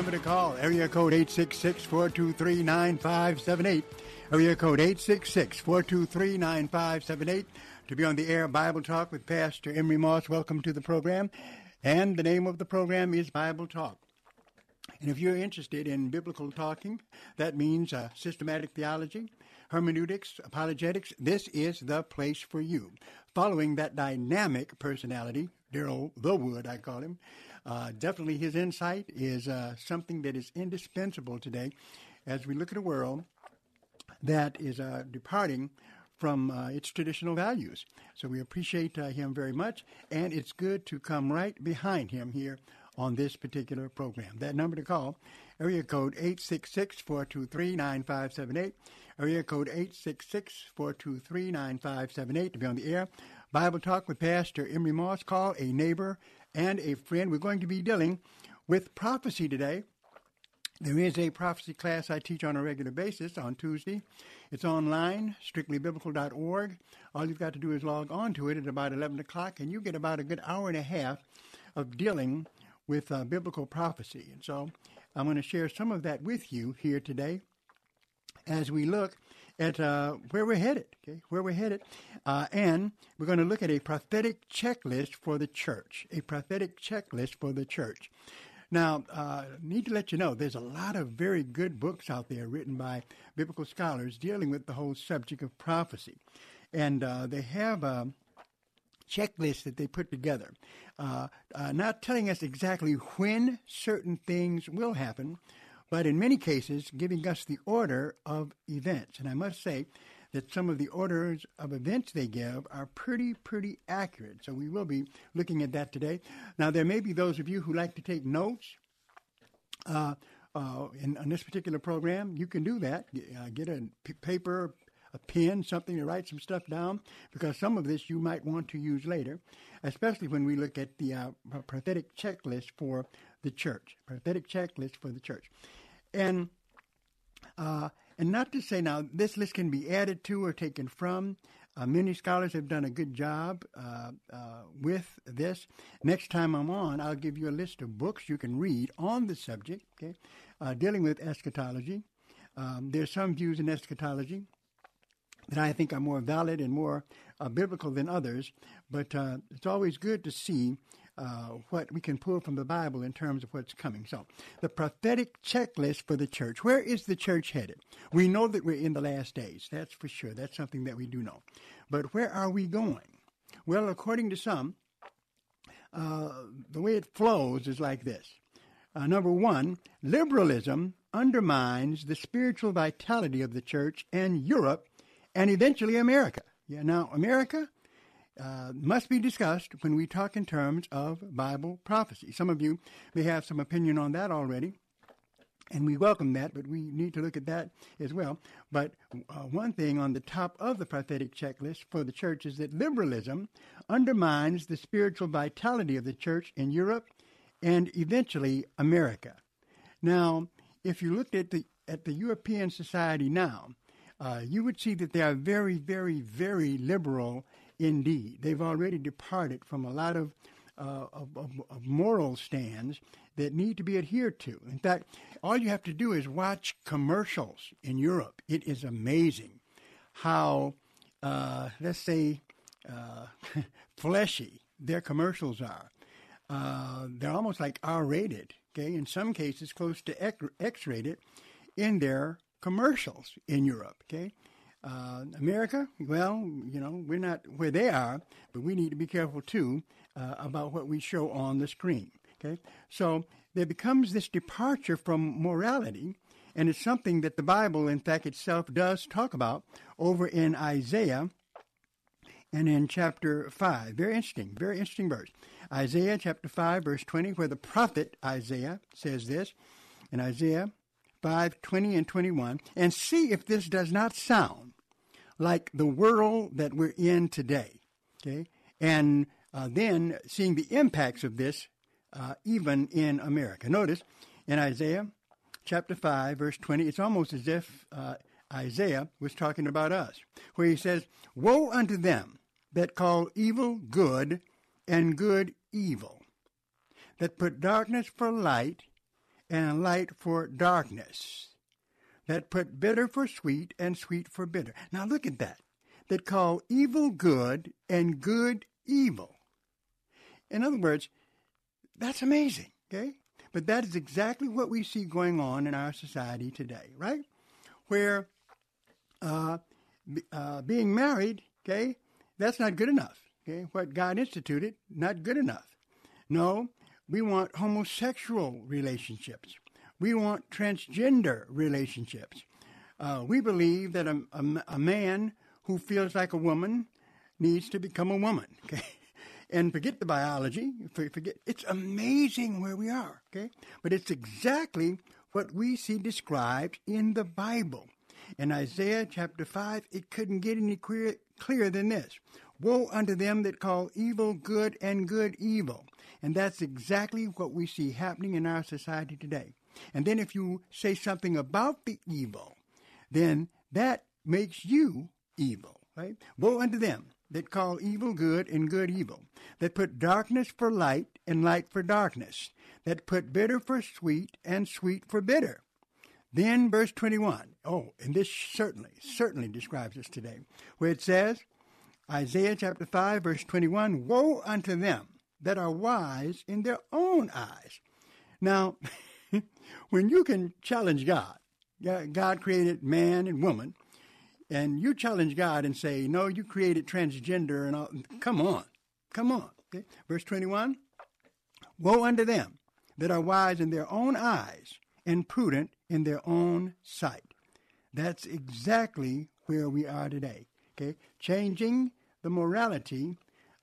Number to call, area code 866-423-9578. Area code 866-423-9578 to be on the air Bible Talk with Pastor Emery Moss. Welcome to the program. And the name of the program is Bible Talk. And if you're interested in biblical talking, that means uh, systematic theology, hermeneutics, apologetics, this is the place for you. Following that dynamic personality, Daryl the Wood, I call him, uh, definitely his insight is uh, something that is indispensable today as we look at a world that is uh, departing from uh, its traditional values. So we appreciate uh, him very much, and it's good to come right behind him here on this particular program. That number to call, area code 866-423-9578, area code 866-423-9578 to be on the air. Bible Talk with Pastor Emery Moss. Call a neighbor and a friend. We're going to be dealing with prophecy today. There is a prophecy class I teach on a regular basis on Tuesday. It's online, strictlybiblical.org. All you've got to do is log on to it at about 11 o'clock, and you get about a good hour and a half of dealing with uh, biblical prophecy. And so I'm going to share some of that with you here today as we look at uh, where we're headed, okay, where we're headed. Uh, and we're going to look at a prophetic checklist for the church, a prophetic checklist for the church. Now, uh, need to let you know there's a lot of very good books out there written by biblical scholars dealing with the whole subject of prophecy. And uh, they have a checklist that they put together, uh, uh, not telling us exactly when certain things will happen, but in many cases giving us the order of events. And I must say that some of the orders of events they give are pretty, pretty accurate. So we will be looking at that today. Now, there may be those of you who like to take notes. Uh, uh, in, on this particular program, you can do that. Uh, get a p- paper, a pen, something to write some stuff down, because some of this you might want to use later, especially when we look at the uh, prophetic checklist for the church. Prophetic checklist for the church. And uh, and not to say now this list can be added to or taken from. Uh, many scholars have done a good job uh, uh, with this. Next time I'm on, I'll give you a list of books you can read on the subject, okay, uh, dealing with eschatology. Um, there's some views in eschatology that I think are more valid and more uh, biblical than others, but uh, it's always good to see uh, what we can pull from the Bible in terms of what's coming. So, the prophetic checklist for the church. Where is the church headed? We know that we're in the last days. That's for sure. That's something that we do know. But where are we going? Well, according to some, uh, the way it flows is like this. Uh, number one, liberalism undermines the spiritual vitality of the church and Europe and eventually America. Yeah, now America uh, must be discussed when we talk in terms of Bible prophecy. Some of you may have some opinion on that already. And we welcome that, but we need to look at that as well. But uh, one thing on the top of the prophetic checklist for the church is that liberalism undermines the spiritual vitality of the church in Europe and eventually America. Now, if you looked at the at the European society now, uh, you would see that they are very, very, very liberal indeed. They've already departed from a lot of, uh, of, of, of moral stands that need to be adhered to. In fact, all you have to do is watch commercials in Europe. It is amazing how, uh, let's say, uh, fleshy their commercials are. Uh, they're almost like R rated, okay, in some cases close to X rated in their commercials in Europe, okay? Uh, America, well, you know, we're not where they are, but we need to be careful too uh, about what we show on the screen. Okay, so there becomes this departure from morality, and it's something that the Bible, in fact, itself does talk about over in Isaiah and in chapter 5. Very interesting, very interesting verse. Isaiah chapter 5, verse 20, where the prophet Isaiah says this in Isaiah 5, 20 and 21, and see if this does not sound like the world that we're in today. Okay? And uh, then seeing the impacts of this uh, even in America. Notice in Isaiah chapter 5, verse 20, it's almost as if uh, Isaiah was talking about us, where he says, Woe unto them that call evil good and good evil, that put darkness for light and light for darkness, that put bitter for sweet and sweet for bitter. Now look at that. That call evil good and good evil. In other words, that's amazing, okay? But that is exactly what we see going on in our society today, right? Where uh, uh, being married, okay, that's not good enough. Okay, what God instituted, not good enough. No, we want homosexual relationships. We want transgender relationships. Uh, we believe that a, a, a man who feels like a woman needs to become a woman. Okay, and forget the biology. Forget it's amazing where we are. Okay, but it's exactly what we see described in the Bible. In Isaiah chapter five, it couldn't get any clear, clearer than this. Woe unto them that call evil good and good evil. And that's exactly what we see happening in our society today. And then if you say something about the evil, then that makes you evil, right? Woe unto them that call evil good and good evil, that put darkness for light and light for darkness, that put bitter for sweet and sweet for bitter. Then verse 21. Oh, and this certainly, certainly describes us today, where it says, Isaiah chapter 5, verse 21, Woe unto them that are wise in their own eyes. Now, when you can challenge God, God created man and woman, and you challenge God and say, no, you created transgender and all. Come on. Come on. Okay? Verse 21 Woe unto them that are wise in their own eyes and prudent in their own sight. That's exactly where we are today. Okay? Changing the morality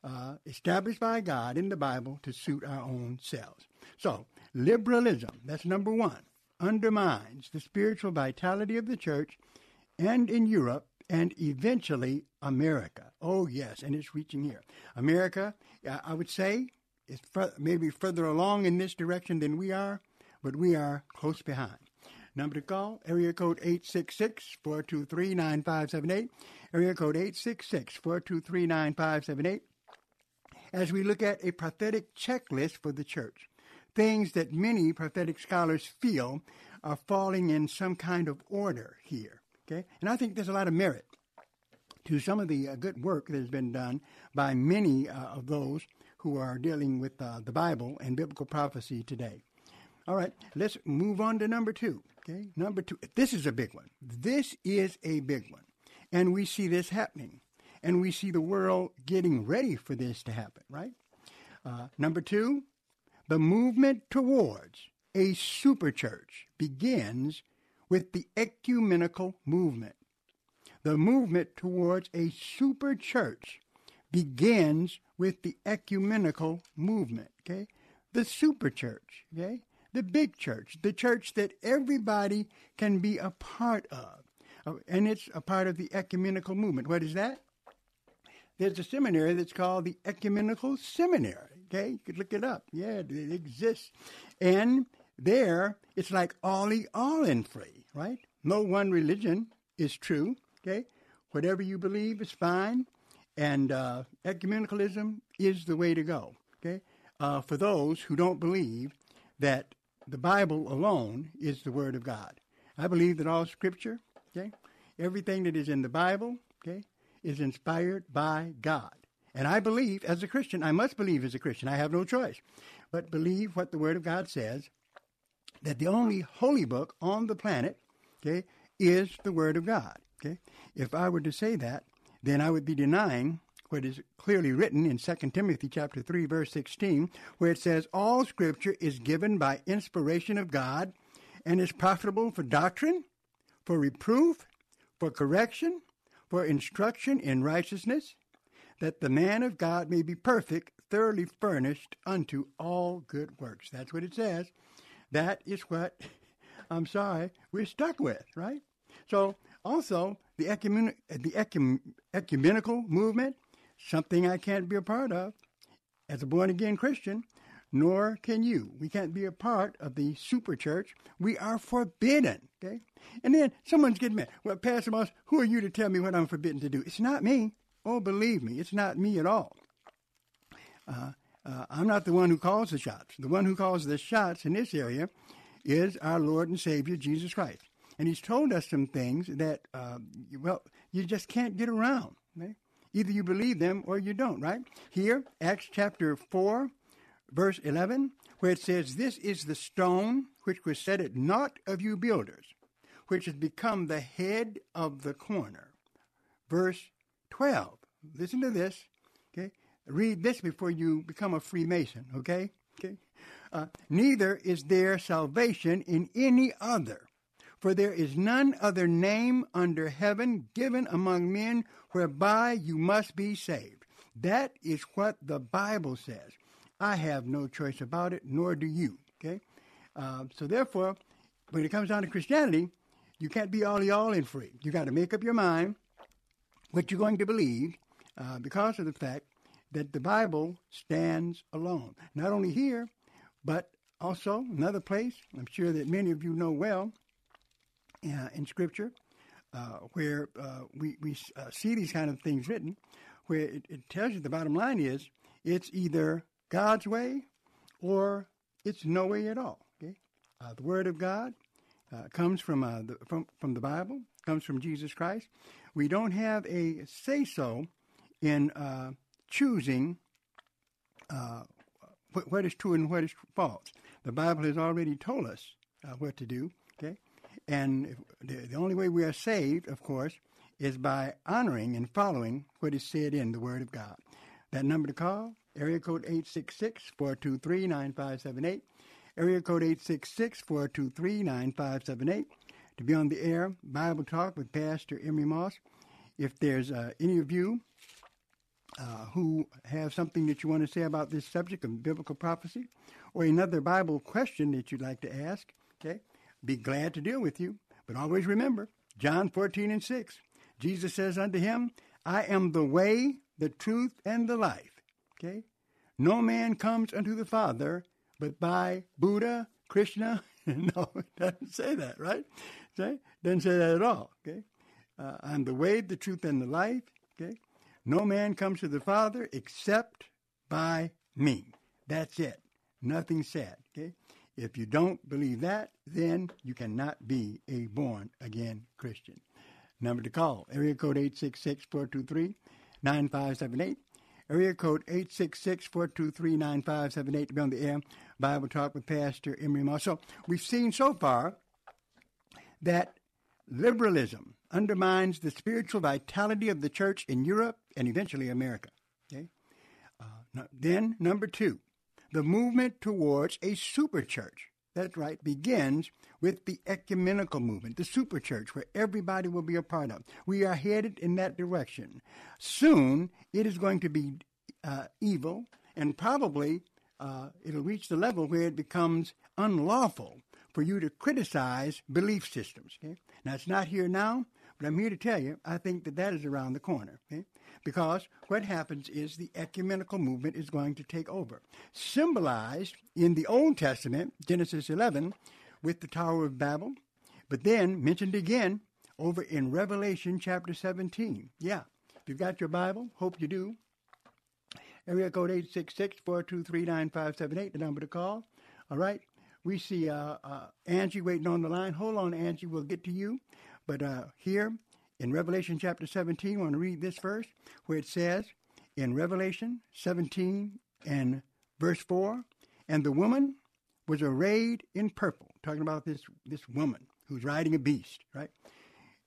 uh, established by God in the Bible to suit our own selves. So, liberalism, that's number one, undermines the spiritual vitality of the church and in Europe and eventually America. Oh, yes, and it's reaching here. America, I would say, is maybe further along in this direction than we are, but we are close behind. Number to call, area code 866-423-9578, area code 866-423-9578, as we look at a prophetic checklist for the church. Things that many prophetic scholars feel are falling in some kind of order here. Okay? And I think there's a lot of merit to some of the uh, good work that has been done by many uh, of those who are dealing with uh, the Bible and biblical prophecy today. All right, let's move on to number two. Okay, number two. This is a big one. This is a big one. And we see this happening. And we see the world getting ready for this to happen, right? Uh, number two, the movement towards a super church begins with the ecumenical movement. The movement towards a super church begins with the ecumenical movement, okay? The super church, okay? The big church, the church that everybody can be a part of. Oh, and it's a part of the ecumenical movement. What is that? There's a seminary that's called the Ecumenical Seminary. Okay, you could look it up. Yeah, it exists. And there, it's like ollie all in free, right? No one religion is true. Okay, whatever you believe is fine, and uh, ecumenicalism is the way to go. Okay, uh, for those who don't believe that the Bible alone is the Word of God, I believe that all Scripture, okay, everything that is in the Bible, okay, is inspired by God. And I believe, as a Christian, I must believe as a Christian. I have no choice but believe what the Word of God says that the only holy book on the planet, okay, is the Word of God. Okay? If I were to say that, then I would be denying what is clearly written in 2 Timothy chapter 3 verse 16 where it says all scripture is given by inspiration of God and is profitable for doctrine, for reproof, for correction, for instruction in righteousness, that the man of God may be perfect, thoroughly furnished unto all good works. That's what it says. That is what, I'm sorry, we're stuck with, right? So, also, the, ecumen- the ecum- ecumenical movement, something I can't be a part of as a born again Christian, nor can you. We can't be a part of the super church. We are forbidden. Okay? And then someone's getting mad. Well, Pastor Moss, who are you to tell me what I'm forbidden to do? It's not me. Oh, believe me, it's not me at all. Uh, uh, I'm not the one who calls the shots. The one who calls the shots in this area is our Lord and Savior, Jesus Christ. And He's told us some things that, uh, well, you just can't get around. Either you believe them or you don't, right? Here, Acts chapter 4, verse 11, where it says, This is the stone which was set at naught of you builders, which has become the head of the corner. Verse 12. Listen to this. Okay? Read this before you become a Freemason, okay? Okay? Uh, Neither is there salvation in any other, for there is none other name under heaven given among men whereby you must be saved. That is what the Bible says. I have no choice about it, nor do you. Okay? Uh, so therefore, when it comes down to Christianity, you can't be all y'all in free. You got to make up your mind what you're going to believe uh, because of the fact that the Bible stands alone. Not only here, but also another place, I'm sure that many of you know well in Scripture, uh, where uh, we, we uh, see these kind of things written, where it, it tells you the bottom line is it's either God's way or it's no way at all. Okay? Uh, the Word of God uh, comes from, uh, the, from, from the Bible, comes from Jesus Christ. We don't have a say so in uh, choosing uh, what, what is true and what is false. The Bible has already told us uh, what to do? And the, only way we are saved, of course, is by honoring and following what is said in the Word of God. That number to call, area code 866-423-9578, area code 866-423-9578, to be on the air, Bible Talk with Pastor Emery Moss. If there's uh, any of you uh, who have something that you want to say about this subject of biblical prophecy, or another Bible question that you'd like to ask, okay, be glad to deal with you. But always remember, John 14 and 6, Jesus says unto him, I am the way, the truth, and the life. Okay? No man comes unto the Father but by Buddha, Krishna. no, it doesn't say that, right? Okay? Doesn't say that at all. Okay? Uh, I'm the way, the truth, and the life. Okay? No man comes to the Father except by me. That's it. Nothing said. Okay? If you don't believe that, then you cannot be a born again Christian. Number to call, area code 866-423-9578. Area code 866-423-9578 to be on the air. Bible Talk with Pastor Emery. So we've seen so far that liberalism undermines the spiritual vitality of the church in Europe and eventually America. Okay? Uh, then, number two, the movement towards a super church That's right, begins with the ecumenical movement, the super church, where everybody will be a part of. We are headed in that direction. Soon, it is going to be uh, evil, and probably uh, it'll reach the level where it becomes unlawful for you to criticize belief systems. Okay? Now, it's not here now, but I'm here to tell you, I think that that is around the corner. Okay? Because what happens is the ecumenical movement is going to take over. Symbolized in the Old Testament, Genesis 11, with the Tower of Babel, but then mentioned again over in Revelation chapter 17. Yeah, if you've got your Bible, hope you do. Area code 866-423-9578, the number to call. All right. We see uh, uh, Angie waiting on the line. Hold on, Angie. We'll get to you. But uh, here in Revelation chapter 17, I want to read this verse where it says in Revelation 17 and verse 4, and the woman was arrayed in purple, talking about this, this woman who's riding a beast, right?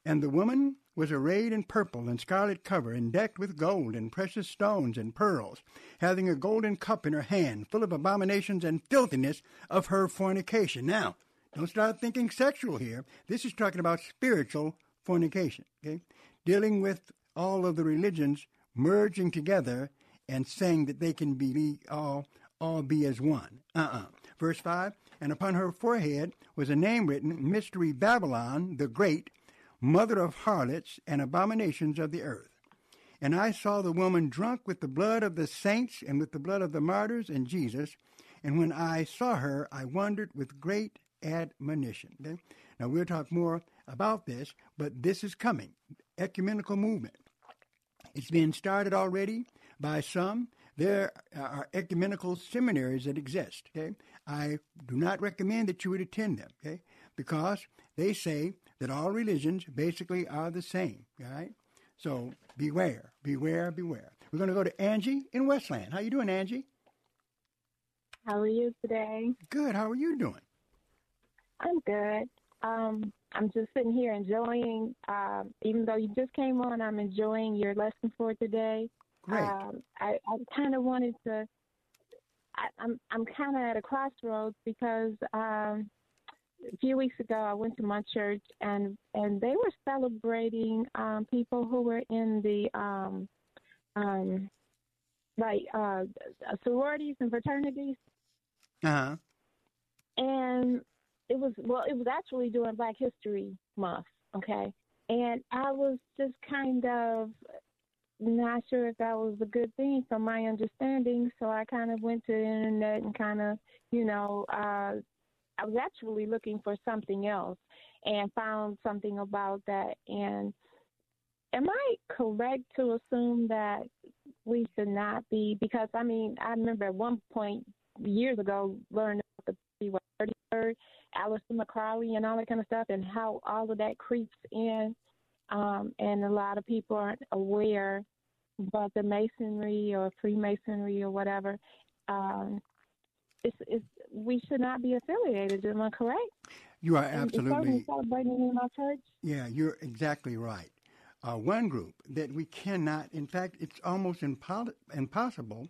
And the woman was arrayed in purple and scarlet cover, and decked with gold and precious stones and pearls, having a golden cup in her hand, full of abominations and filthiness of her fornication. Now, don't start thinking sexual here. This is talking about spiritual fornication, okay? Dealing with all of the religions merging together and saying that they can be all all be as one. Uh-uh. Verse 5, and upon her forehead was a name written, Mystery Babylon the Great, mother of harlots and abominations of the earth. And I saw the woman drunk with the blood of the saints and with the blood of the martyrs and Jesus. And when I saw her, I wondered with great admonition. Okay? Now, we'll talk more about this, but this is coming. Ecumenical movement. It's been started already by some. There are ecumenical seminaries that exist. Okay, I do not recommend that you would attend them. Okay, because they say that all religions basically are the same. All right, so beware, beware, beware. We're going to go to Angie in Westland. How you doing, Angie? How are you today? Good. How are you doing? I'm good. Um, I'm just sitting here enjoying, um, even though you just came on, I'm enjoying your lesson for today. Great. Um, I, I kind of wanted to. I, I'm I'm kind of at a crossroads because um, a few weeks ago I went to my church and and they were celebrating um, people who were in the um, um, like uh, sororities and fraternities. Uh huh. And it was well, it was actually during Black History Month. Okay, and I was just kind of not sure if that was a good thing from my understanding. So I kind of went to the internet and kind of, you know, uh, I was actually looking for something else and found something about that. And am I correct to assume that we should not be? Because I mean, I remember at one point years ago learning about the what, 33rd, Aleister Crowley, and all that kind of stuff, and how all of that creeps in. Um, and a lot of people aren't aware but the masonry or Freemasonry or whatever, um, it's, it's, we should not be affiliated. Am I correct? You are absolutely celebrating in our church. Yeah, you're exactly right. Uh, one group that we cannot, in fact, it's almost impo- impossible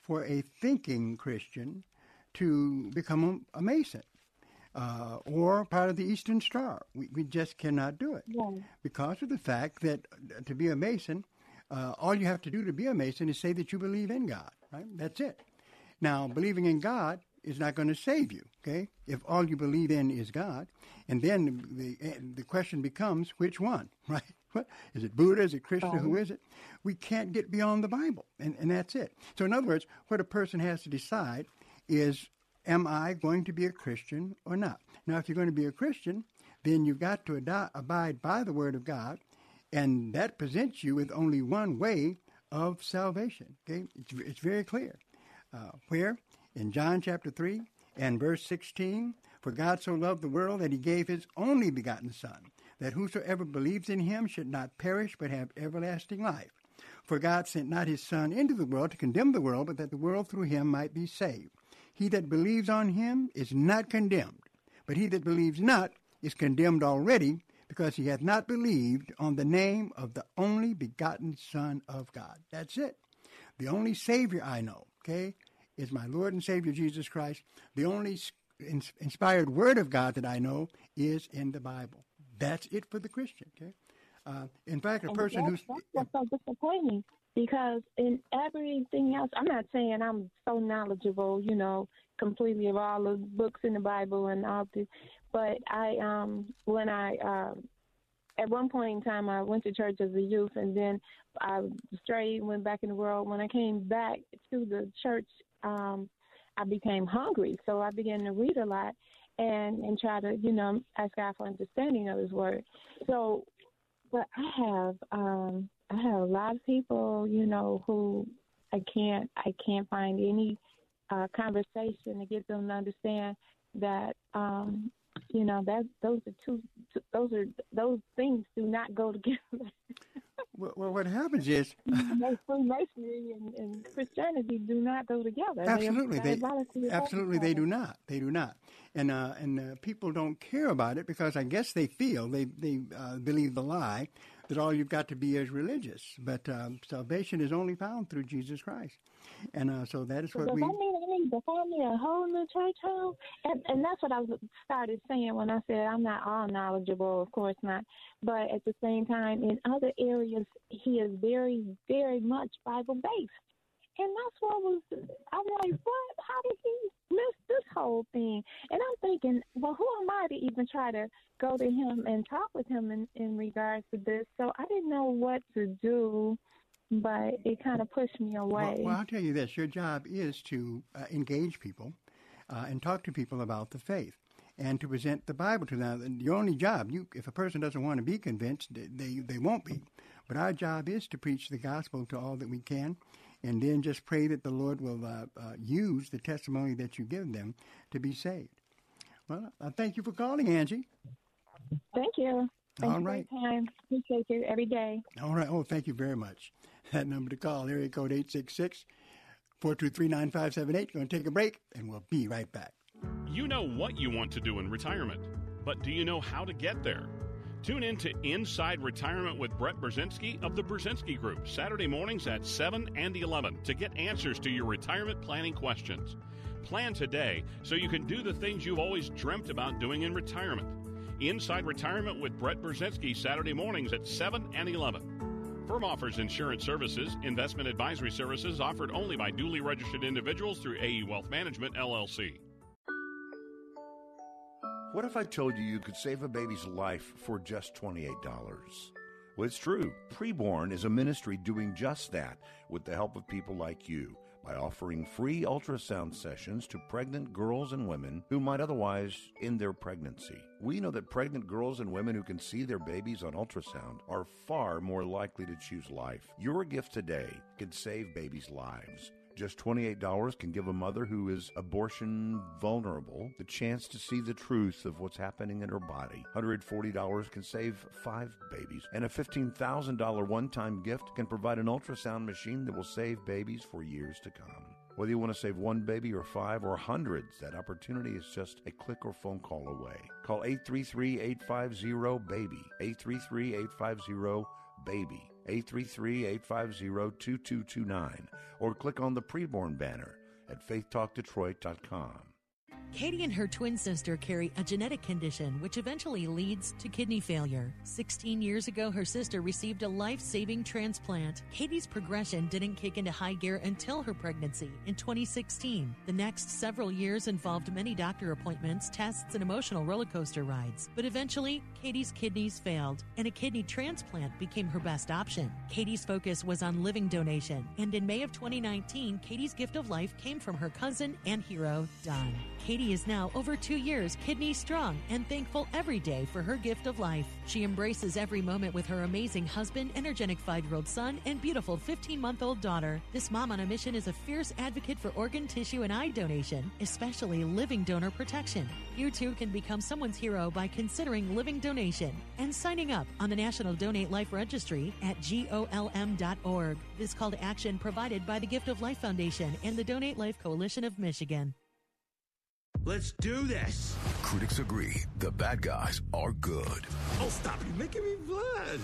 for a thinking Christian to become a, a Mason. Uh, or part of the Eastern Star. We, we just cannot do it yeah. because of the fact that to be a Mason, uh, all you have to do to be a Mason is say that you believe in God, right? That's it. Now, believing in God is not going to save you, okay? If all you believe in is God, and then the the question becomes which one, right? What is it? Buddha? Is it Krishna? Um, Who is it? We can't get beyond the Bible, and and that's it. So, in other words, what a person has to decide is, am I going to be a Christian or not? Now, if you're going to be a Christian, then you've got to ad- abide by the Word of God and that presents you with only one way of salvation. Okay, it's, it's very clear. Uh, where in John chapter three and verse sixteen, for God so loved the world that He gave His only begotten Son, that whosoever believes in Him should not perish but have everlasting life. For God sent not His Son into the world to condemn the world, but that the world through Him might be saved. He that believes on Him is not condemned, but he that believes not is condemned already because he hath not believed on the name of the only begotten Son of God. That's it. The only Savior I know, okay, is my Lord and Savior Jesus Christ. The only inspired Word of God that I know is in the Bible. That's it for the Christian. Okay. Uh, in fact, a person who's that's what's so disappointing because in everything else, I'm not saying I'm so knowledgeable, you know, completely of all the books in the Bible and all this, but I um when I um at one point in time I went to church as a youth and then I strayed, went back in the world. When I came back to the church, um, I became hungry, so I began to read a lot and and try to you know ask God for understanding of His Word. So, but I have um I have a lot of people you know who I can't I can't find any uh, conversation to get them to understand that um you know that those are two those are those things do not go together. well, well, what happens is Freemasonry and, and, Christianity do not go together. Absolutely, they, they absolutely they do not. They do not, and uh, and uh, people don't care about it because I guess they feel they they uh, believe the lie that all you've got to be is religious, but um, salvation is only found through Jesus Christ, and uh, so that is what Does we. That mean I need to find me a whole new church home, and and that's what I was started saying when I said I'm not all knowledgeable, of course not, but at the same time in other areas he is very very much Bible based. And that's what was I'm like, what? How did he miss this whole thing? And I'm thinking, well, who am I to even try to go to him and talk with him in, in regards to this? So I didn't know what to do, but it kind of pushed me away. Well, well I'll tell you this: your job is to uh, engage people uh, and talk to people about the faith. And to present the Bible to them, your only job. You, if a person doesn't want to be convinced, they they won't be. But our job is to preach the gospel to all that we can, and then just pray that the Lord will uh, uh, use the testimony that you give them to be saved. Well, I thank you for calling, Angie. Thank you. Thank All you right. For your time. Appreciate you every day. All right. Oh, thank you very much. That number to call, area code 866 423 9578. Going to take a break, and we'll be right back. You know what you want to do in retirement, but do you know how to get there? Tune in to Inside Retirement with Brett Brzezinski of the Brzezinski Group, Saturday mornings at 7 and 11 to get answers to your retirement planning questions. Plan today so you can do the things you've always dreamt about doing in retirement. Inside Retirement with Brett Brzezinski, Saturday mornings at 7 and 11. Firm offers insurance services, investment advisory services offered only by duly registered individuals through AE Wealth Management, LLC. What if I told you you could save a baby's life for just $28? Well, it's true. Preborn is a ministry doing just that with the help of people like you by offering free ultrasound sessions to pregnant girls and women who might otherwise end their pregnancy. We know that pregnant girls and women who can see their babies on ultrasound are far more likely to choose life. Your gift today can save babies' lives. Just $28 can give a mother who is abortion vulnerable the chance to see the truth of what's happening in her body. $140 can save five babies. And a $15,000 one time gift can provide an ultrasound machine that will save babies for years to come. Whether you want to save one baby or five or hundreds, that opportunity is just a click or phone call away. Call 833 850 BABY. 833 850 BABY. 833-850-2229 or click on the preborn banner at faithtalkdetroit.com. Katie and her twin sister carry a genetic condition which eventually leads to kidney failure. 16 years ago, her sister received a life saving transplant. Katie's progression didn't kick into high gear until her pregnancy in 2016. The next several years involved many doctor appointments, tests, and emotional roller coaster rides. But eventually, Katie's kidneys failed, and a kidney transplant became her best option. Katie's focus was on living donation, and in May of 2019, Katie's gift of life came from her cousin and hero, Don. Katie is now over two years kidney strong and thankful every day for her gift of life. She embraces every moment with her amazing husband, energetic five year old son, and beautiful 15 month old daughter. This mom on a mission is a fierce advocate for organ, tissue, and eye donation, especially living donor protection. You too can become someone's hero by considering living donation and signing up on the National Donate Life Registry at golm.org. This call to action provided by the Gift of Life Foundation and the Donate Life Coalition of Michigan. Let's do this. Critics agree the bad guys are good. Oh, stop. You're making me blush.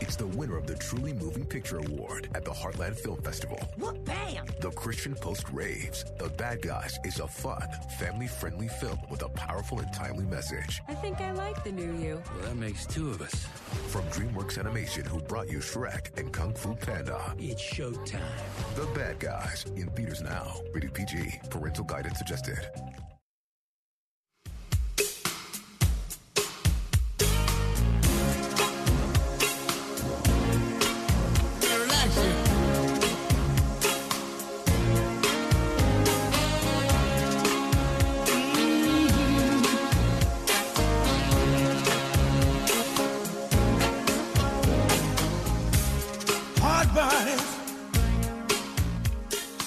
It's the winner of the Truly Moving Picture Award at the Heartland Film Festival. What bam! The Christian Post raves The Bad Guys is a fun, family friendly film with a powerful and timely message. I think I like the new you. Well, that makes two of us. From DreamWorks Animation, who brought you Shrek and Kung Fu Panda. It's showtime. The Bad Guys in theaters now. Rated PG. Parental guidance suggested.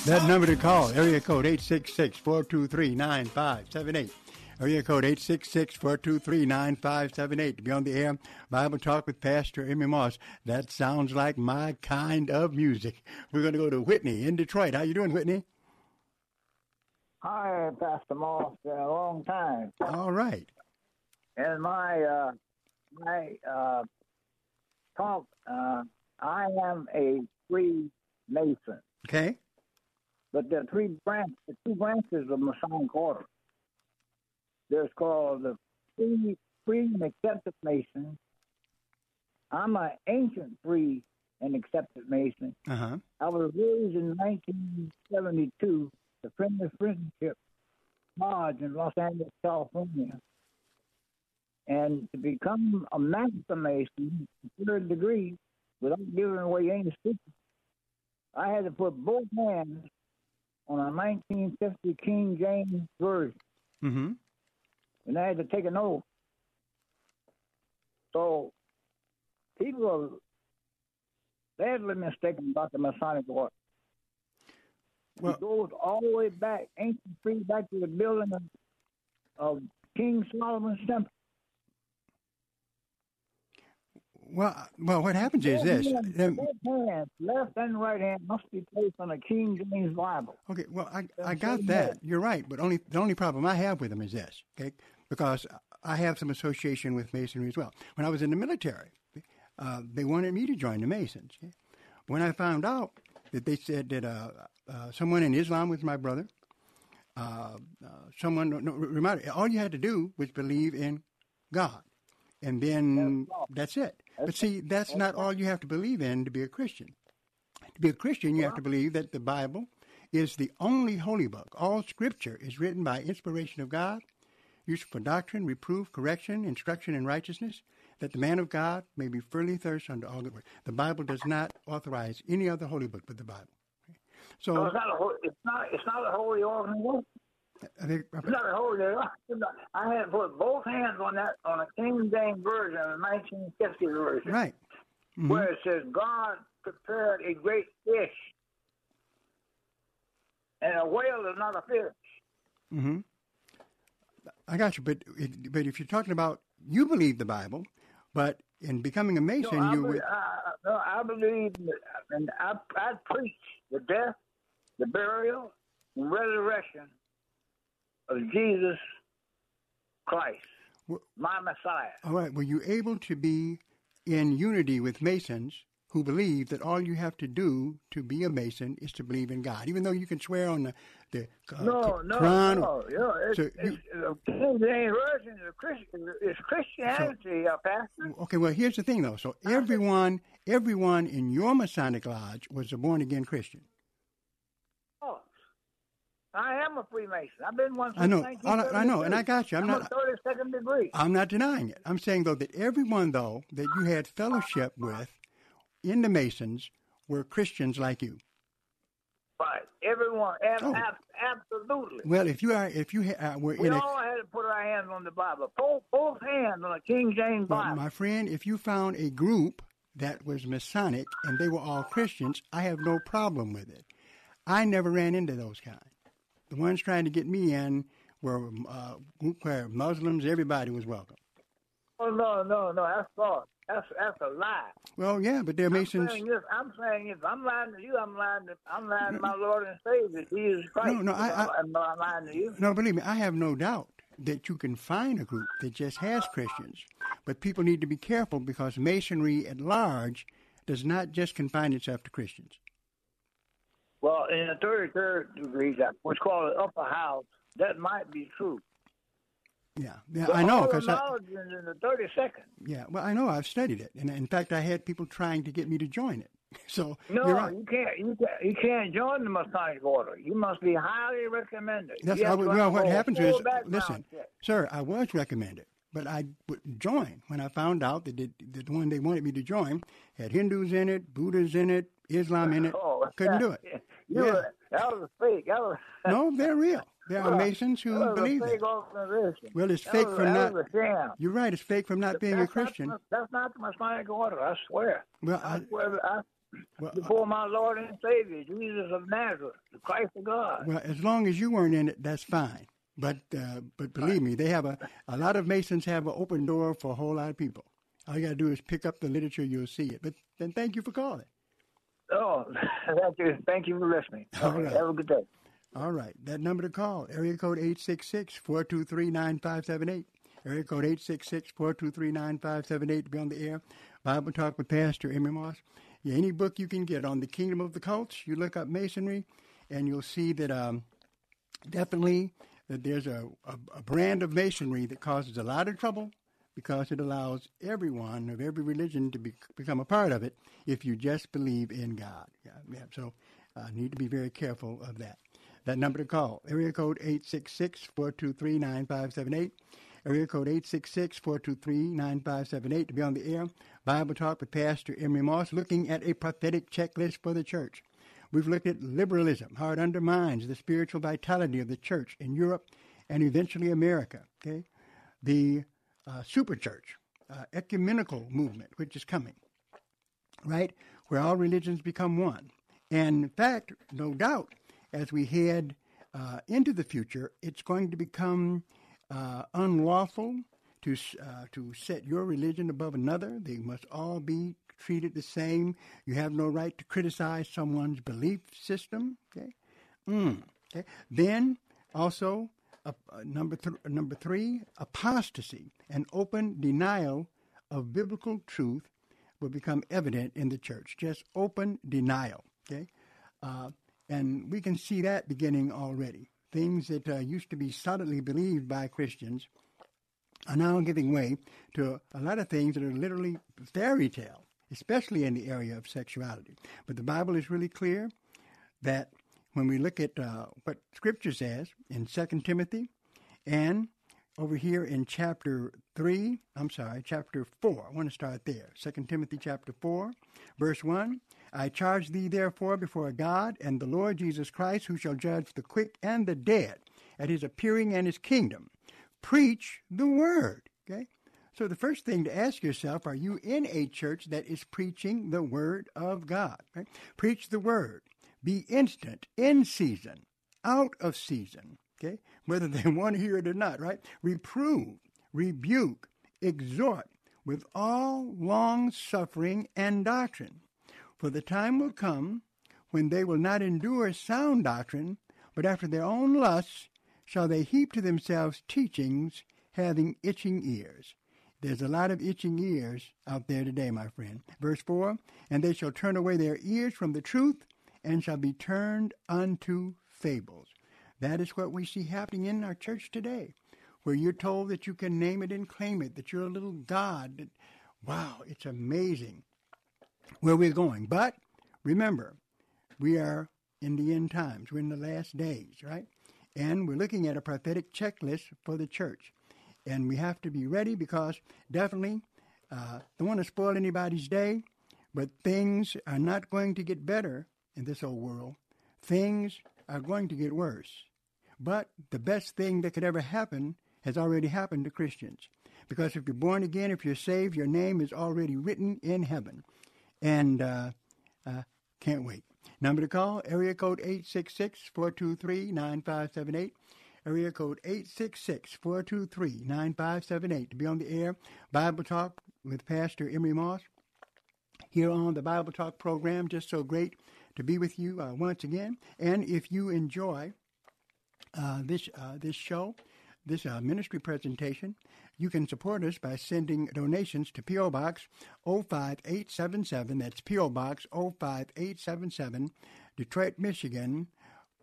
That number to call, area code 866-423-9578. Area code 866-423-9578 to be on the air. Bible Talk with Pastor Emery Moss. That sounds like my kind of music. We're going to go to Whitney in Detroit. How you doing, Whitney? Hi, Pastor Moss. A long time. All right. And my uh, my uh, talk. Uh, I am a free Mason, Okay. But there are three branches. The two branches of Masonic order. There's called the free, free and accepted Mason. I'm an ancient free and accepted Mason. Uh-huh. I was raised in 1972, the Friendly Friendship Lodge in Los Angeles, California. And to become a Master Mason, third degree, without giving away any secrets, I had to put both hands on a 1950 King James Version, Mm-hmm. and I had to take an oath. So people are badly mistaken about the Masonic order. Well- it goes all the way back, ancient free, back to the building of, of King Solomon's temple. Well, well, what happens is this. Um, both hands, left and right hand, must be placed on a King James Bible. Okay, well, I, I got that. You're right, but only the only problem I have with them is this, okay? Because I have some association with Masonry as well. When I was in the military, uh, they wanted me to join the Masons. okay? When I found out that they said that uh, uh, someone in Islam was my brother, uh, uh, someone no, reminded all you had to do was believe in God, and then that's it. But see, that's not all you have to believe in to be a Christian. To be a Christian, you have to believe that the Bible is the only holy book. All scripture is written by inspiration of God, used for doctrine, reproof, correction, instruction in righteousness, that the man of God may be fully thirst unto all good works. The Bible does not authorize any other holy book but the Bible. So So it's not a ho- it's not it's not a holy organization. I think, It's not a it's I had put both hands on that on a King James version, a 1950 version, right. Mhm. where it says God prepared a great fish, and a whale is not a fish. hmm I got you, but it, but if you're talking about you believe the Bible, but in becoming a Mason, No, you be- would. I, no, I believe, and I, I preach the death, the burial, and resurrection of Jesus Christ, my Messiah. All right. Were you able to be in unity with Masons who believe that all you have to do to be a Mason is to believe in God, even though you can swear on the the uh, No, no, Quran? no. Know, it's, So it's, the King James Version is, Christian, is Christianity, uh, Pastor. Okay. Well, here's the thing, though. So everyone, everyone in your Masonic lodge was a born again Christian. I am a Freemason. I've been one since I know, I know, I know, and I got you. I'm I'm not- a 32nd degree. I'm not denying it. I'm saying though that everyone though that you had fellowship with in the Masons were Christians like you. Right. Everyone, ab- Oh. ab- absolutely. Well, if you are, if you ha- uh, were We in a, all had to put our hands on the Bible. Both, both hands on the King James Bible. my friend, if you found a group that was Masonic and they were all Christians, I have no problem with it. I never ran into those kind. The ones trying to get me in were uh, where Muslims, everybody was welcome. Oh no, no, no, that's false. That's that's a lie. Well, yeah, but they're Masons. I'm saying this. I'm saying if I'm lying to you, I'm lying to I'm lying to my Lord and Savior Jesus Christ. No, no, I- I- I'm not lying to you. No, believe me, I have no doubt that you can find a group that just has Christians. But people need to be careful because Masonry at large does not just confine itself to Christians. Well, in the 33rd degree, that what's called the upper house, that might be true. Yeah, yeah, But I know because I, is in the 32nd. yeah, well, I know I've studied it, and in fact, I had people trying to get me to join it. So No, you're right. you can't. You can't. You can't join the Masonic order. You must be highly recommended. That's I would, well. What happens is, listen, check. sir, I was recommended, but I wouldn't join when I found out that the, the one they wanted me to join had Hindus in it, Buddhas in it, Islam in it. Oh, Couldn't do it. You Yeah. that was a fake. That was, No, they're real. There are Well, Masons who that believe that. Well, it's That fake was- from not. was a sham. You're right. It's fake from not being a Christian. Not, that's not the Masonic order. I swear. Well, I, I, swear. I, before my Lord and Savior, Jesus of Nazareth, the Christ of God. well, as long as you weren't in it, that's fine. But uh, but believe me, they have a a lot of Masons have an open door for a whole lot of people. All you got to do is pick up the literature, you'll see it. But then thank you for calling. Oh, thank you. Thank you for listening. All right. Have a good day. All right. That number to call, area code 866-423-9578. Area code 866-423-9578 to be on the air. Bible Talk with Pastor Emery Moss. Yeah, any book you can get on the kingdom of the cults, you look up Masonry, and you'll see that um, definitely that there's a, a, a brand of Masonry that causes a lot of trouble because it allows everyone of every religion to be, become a part of it if you just believe in God. Yeah, yeah. So uh, need to be very careful of that. That number to call, area code 866-423-9578. Area code 866-423-9578 to be on the air. Bible Talk with Pastor Emery Moss, looking at a prophetic checklist for the church. We've looked at liberalism, how it undermines the spiritual vitality of the church in Europe and eventually America. Okay, the uh, super church, uh, ecumenical movement, which is coming, right, where all religions become one. And in fact, no doubt, as we head uh, into the future, it's going to become uh, unlawful to uh, to set your religion above another. They must all be treated the same. You have no right to criticize someone's belief system. Okay, mm, okay. Then also uh, number th- number three, apostasy, an open denial of biblical truth will become evident in the church. Just open denial. Okay, uh, and we can see that beginning already. Things that uh, used to be solidly believed by Christians are now giving way to a lot of things that are literally fairy tale, especially in the area of sexuality. But the Bible is really clear that when we look at uh, what Scripture says in 2 Timothy and over here in chapter 3, I'm sorry, chapter 4, I want to start there. 2 Timothy chapter 4, verse 1. I charge thee therefore before God and the Lord Jesus Christ, who shall judge the quick and the dead at his appearing and his kingdom. Preach the word. Okay? So the first thing to ask yourself, are you in a church that is preaching the word of God? Right? Preach the word. Be instant, in season, out of season. Okay? Whether they want to hear it or not, right? Reprove, rebuke, exhort with all long suffering and doctrine. For the time will come when they will not endure sound doctrine, but after their own lusts shall they heap to themselves teachings having itching ears. There's a lot of itching ears out there today, my friend. Verse 4 And they shall turn away their ears from the truth and shall be turned unto fables. That is what we see happening in our church today, where you're told that you can name it and claim it, that you're a little God. That, wow, it's amazing where we're going. But remember, we are in the end times. We're in the last days, right? And we're looking at a prophetic checklist for the church. And we have to be ready because definitely uh, don't want to spoil anybody's day, but things are not going to get better in this old world. Things are going to get worse. But the best thing that could ever happen has already happened to Christians. Because if you're born again, if you're saved, your name is already written in heaven. And uh, uh, can't wait. Number to call, area code 866-423-9578. area code 866-423-9578 to be on the air. Bible Talk with Pastor Emery Moss here on the Bible Talk program. Just so great to be with you uh, once again. And if you enjoy uh, this uh, this show, this uh, ministry presentation, you can support us by sending donations to P.O. Box 05877. That's P.O. Box 05877, Detroit, Michigan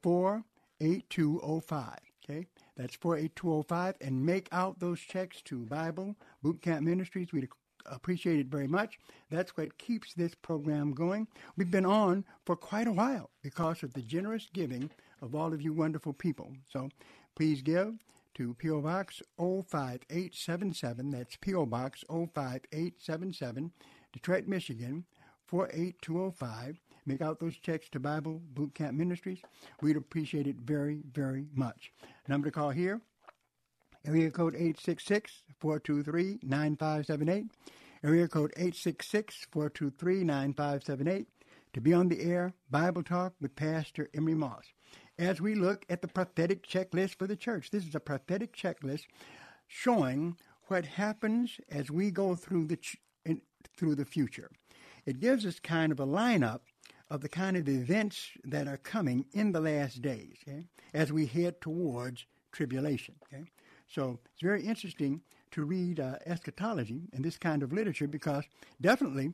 48205. Okay, that's 48205. And make out those checks to Bible Boot Camp Ministries. We'd appreciate it very much. That's what keeps this program going. We've been on for quite a while because of the generous giving of all of you wonderful people. So please give to P.O. Box 05877. That's P.O. Box 05877, Detroit, Michigan 48205. Make out those checks to Bible Boot Camp Ministries. We'd appreciate it very, very much. Number to call here, area code 866-423-9578. Area code 866-423-9578 to be on the air, Bible Talk with Pastor Emery Moss. As we look at the prophetic checklist for the church, this is a prophetic checklist showing what happens as we go through the ch- in, through the future. It gives us kind of a lineup of the kind of events that are coming in the last days okay, as we head towards tribulation. Okay? So it's very interesting to read uh, eschatology and this kind of literature because definitely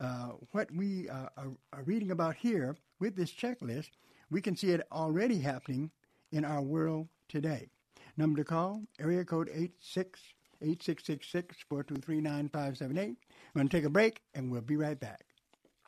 uh, what we uh, are, are, reading about here with this checklist, we can see it already happening in our world today. Number to call, area code 86 8666 423 9578. I'm going to take a break and we'll be right back.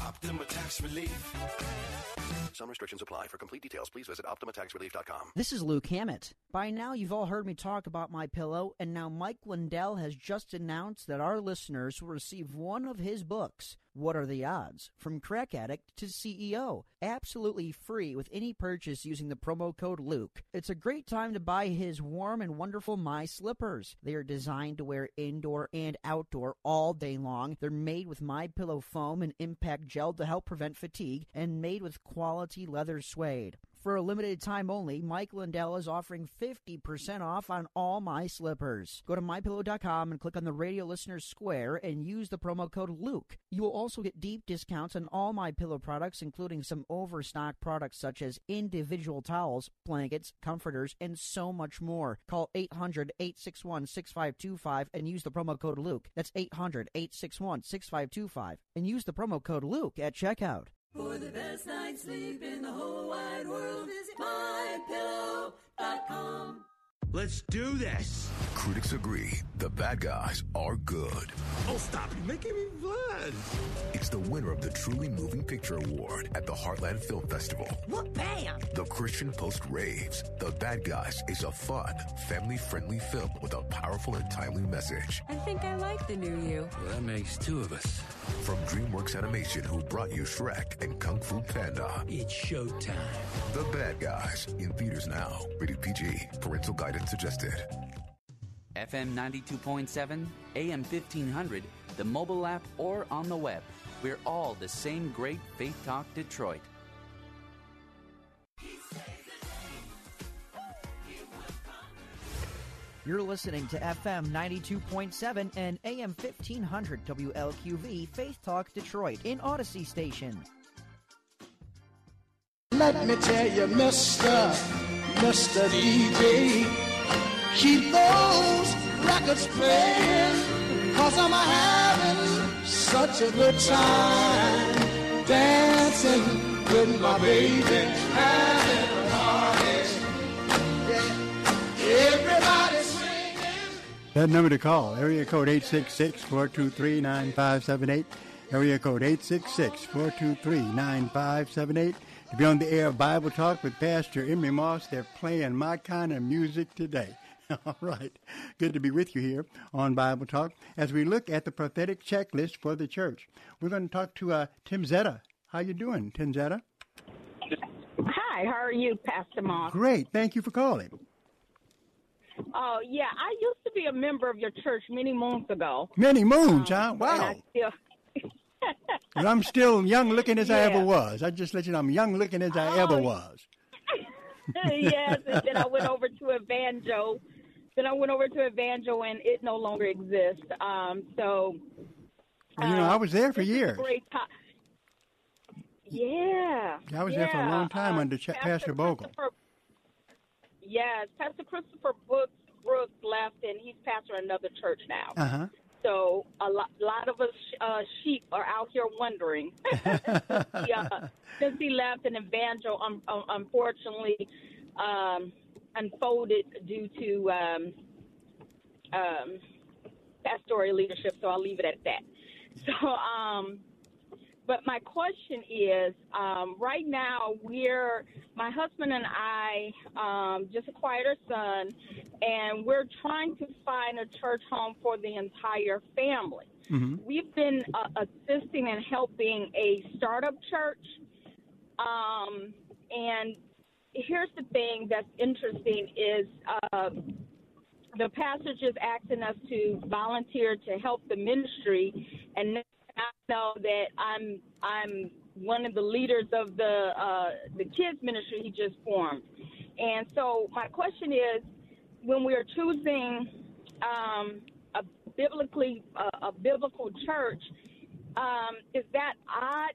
Optima Tax Relief. Some restrictions apply. For complete details, please visit OptimaTaxRelief.com. This is Luke Hammett. By now, you've all heard me talk about my pillow, and now Mike Lindell has just announced that our listeners will receive one of his books. What are the odds? From crack addict to CEO. Absolutely free with any purchase using the promo code Luke. It's a great time to buy his warm and wonderful My Slippers. They are designed to wear indoor and outdoor all day long. They're made with My Pillow foam and impact gel to help prevent fatigue and made with quality leather suede. For a limited time only, Mike Lindell is offering 50% off on all my slippers. Go to mypillow.com and click on the radio listeners square and use the promo code Luke. You will also get deep discounts on all my pillow products, including some overstock products such as individual towels, blankets, comforters, and so much more. Call 800 861 6525 and use the promo code Luke. That's 800 861 6525 and use the promo code Luke at checkout. For the best night's sleep in the whole wide world, visit mypillow.com. Let's do this. Critics agree the bad guys are good. Oh, stop. You're making me blush. It's the winner of the Truly Moving Picture Award at the Heartland Film Festival. What bam? The Christian Post raves The Bad Guys is a fun, family friendly film with a powerful and timely message. I think I like the new you. Well, that makes two of us. From DreamWorks Animation, who brought you Shrek and Kung Fu Panda. It's showtime. The Bad Guys in theaters now. Rated PG. Parental guidance suggested. FM 92.7, AM 1500, the mobile app, or on the web. We're all the same great Faith Talk Detroit. You're listening to FM 92.7 and AM 1500 WLQV Faith Talk Detroit in Odyssey Station. Let me tell you, Mr. Mr. DJ, keep those records playing, cause I'm having such a good time dancing with my baby. That number to call, area code 866-423-9578, area code 866-423-9578. To be on the air of Bible Talk with Pastor Emery Moss, they're playing my kind of music today. All right. Good to be with you here on Bible Talk as we look at the prophetic checklist for the church. We're going to talk to uh, Tim Zetta. How you doing, Tim Zetta? Hi, how are you, Pastor Moss? Great. Thank you for calling. Oh, yeah, I used to be a member of your church many moons ago. Many moons, huh? Wow. Still, And I'm still young looking as I ever was. I just let you know I'm young looking as I ever Oh, was. yes, and then I went over to Evangel. Then I went over to Evangel, and it no longer exists. Um, so you know, I was there for this is a years. Great time. Yeah, I was there for a long time yeah, under Ch- Pastor Bogle. Yes, Pastor Christopher Brooks, Brooks left, and he's pastor another church now. Uh huh. So a lot, lot of us uh, sheep are out here wondering. yeah, since he left, an evangel um, um, unfortunately um, unfolded due to um, um, pastoral leadership. So I'll leave it at that. So, um, but my question is, um, right now we're my husband and I um, just acquired a son, and we're trying to find a church home for the entire family. Mhm. We've been uh, assisting and helping a startup church, um, and here's the thing that's interesting is. Uh, the passage is asking us to volunteer to help the ministry, and I know that I'm I'm one of the leaders of the uh, the kids ministry he just formed, and so my question is, when we are choosing um, a biblically uh, a biblical church, um, is that odd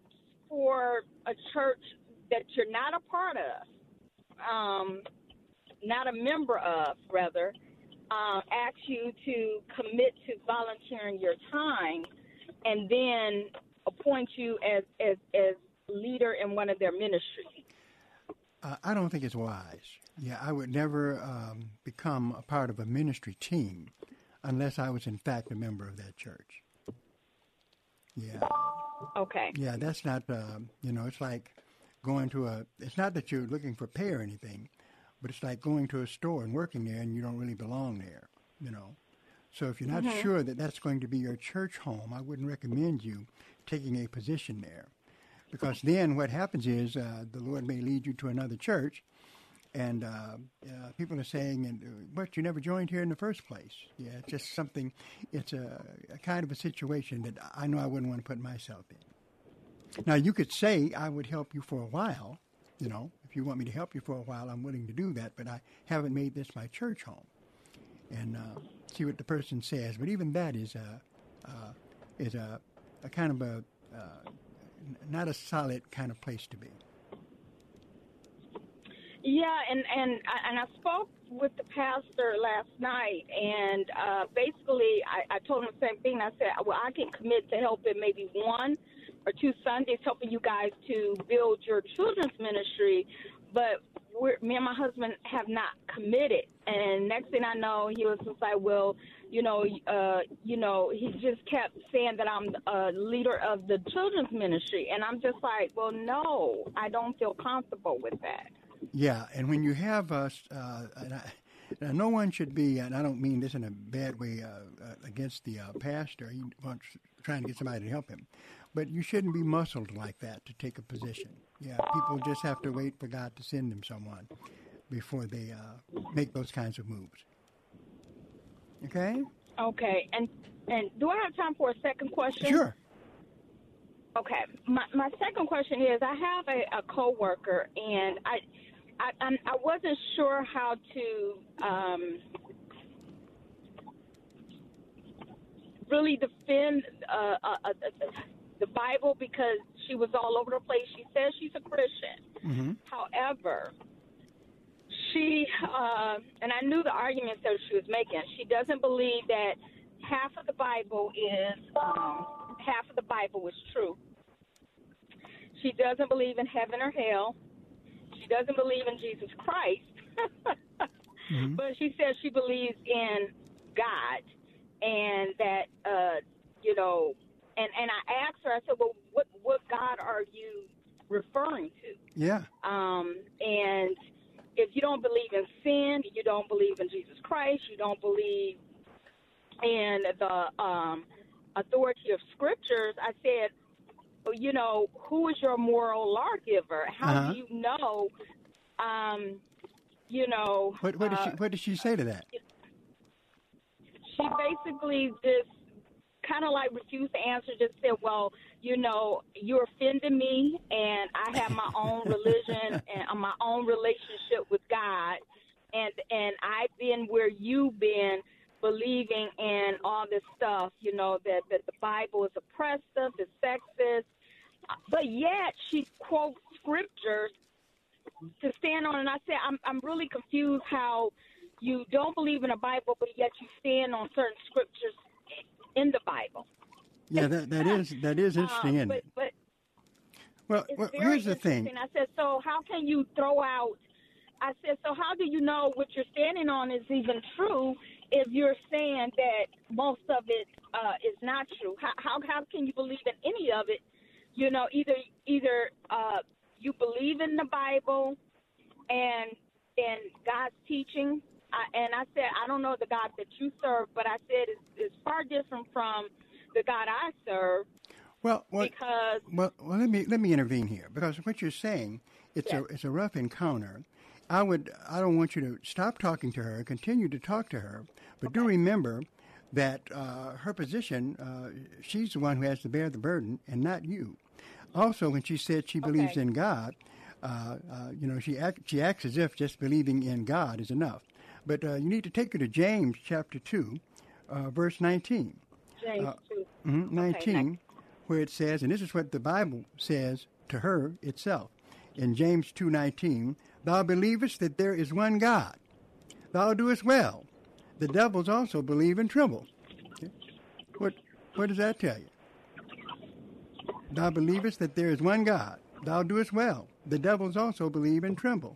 for a church that you're not a part of, um, not a member of, rather? uh, ask you to commit to volunteering your time and then appoint you as, as, as leader in one of their ministries. Uh, I don't think it's wise. Yeah, I would never um, become a part of a ministry team unless I was in fact a member of that church. Yeah. Okay. Yeah, that's not, um, you know, it's like going to a, it's not that you're looking for pay or anything, but it's like going to a store and working there and you don't really belong there, you know. So if you're not Mhm. sure that that's going to be your church home, I wouldn't recommend you taking a position there. Because then what happens is uh, the Lord may lead you to another church, and uh, uh, people are saying, "And uh, but you never joined here in the first place." Yeah, it's just something. It's a, a kind of a situation that I know I wouldn't want to put myself in. Now you could say I would help you for a while. You know, if you want me to help you for a while, I'm willing to do that. But I haven't made this my church home, and uh, see what the person says. But even that is a uh, is a, a kind of a uh, not a solid kind of place to be. Yeah, and and I- and I spoke with the pastor last night, and uh, basically I, I told him the same thing. I said, well, I can commit to helping maybe one or two Sundays, helping you guys to build your children's ministry, but we're, me and my husband have not committed. And next thing I know, he was just like, well, you know, uh, you know, he just kept saying that I'm a leader of the children's ministry, and I'm just like, well, no, I don't feel comfortable with that. Yeah, and when you have us, uh, I, no one should be, and I don't mean this in a bad way uh, uh, against the uh, pastor. He wants trying to get somebody to help him, but you shouldn't be muscled like that to take a position. Yeah, people just have to wait for God to send them someone before they uh, make those kinds of moves. Okay. Okay, and and do I have time for a second question? Sure. Okay, my my second question is I have a, a coworker and I. I, I'm- I wasn't sure how to um, really defend uh, uh, uh, the Bible because she was all over the place. She says she's a Christian. Mm-hmm. However, she uh, and I knew the arguments that she was making. She doesn't believe that half of the Bible is um, half of the Bible is true. She doesn't believe in heaven or hell. She doesn't believe in Jesus Christ. Mm-hmm. But she says she believes in God and that uh, you know and and I asked her I said, "Well, what what God are you referring to?" Yeah. Um, and if you don't believe in sin, you don't believe in Jesus Christ, you don't believe in the um, authority of scriptures, I said, you know, who is your moral lawgiver? How Uh-huh. do you know, um, you know, What, what, did uh, she, what did she say to that? she basically just kind of like refused to answer, just said, well, you know, you're offending me, and I have my own religion and uh, my own relationship with God, and and I've been where you've been, believing in all this stuff, you know, that that the Bible is oppressive, it's sexist, but yet she quotes scriptures to stand on, and I said, I'm I'm really confused how you don't believe in the Bible, but yet you stand on certain scriptures in the Bible. Yeah, that, that is that is interesting, Uh, isn't but? But Well, well here's the thing. interesting. I said, so how can you throw out? I said, so how do you know what you're standing on is even true if you're saying that most of it uh, is not true? How, how how can you believe in any of it? You know, either either uh, you believe in the Bible and and God's teaching. I, and I said, I don't know the God that you serve, but I said it's, it's far different from the God I serve Well, well, because well, well, let me let me intervene here because what you're saying it's a it's a rough encounter. I would I don't want you to stop talking to her, continue to talk to her, but do remember that uh, her position, uh, she's the one who has to bear the burden, and not you. Also, when she said she believes Okay. in God, uh, uh, you know, she act, she acts as if just believing in God is enough. But uh, you need to take her to James chapter two, uh, verse nineteen. James Uh, two. Mhm, Okay, 19, where it says, and this is what the Bible says to her itself. In James 2.19, Thou believest that there is one God. Thou doest well. The devils also believe and tremble. Okay. What, what does that tell you? Thou believest that there is one God. Thou doest well. The devils also believe and tremble.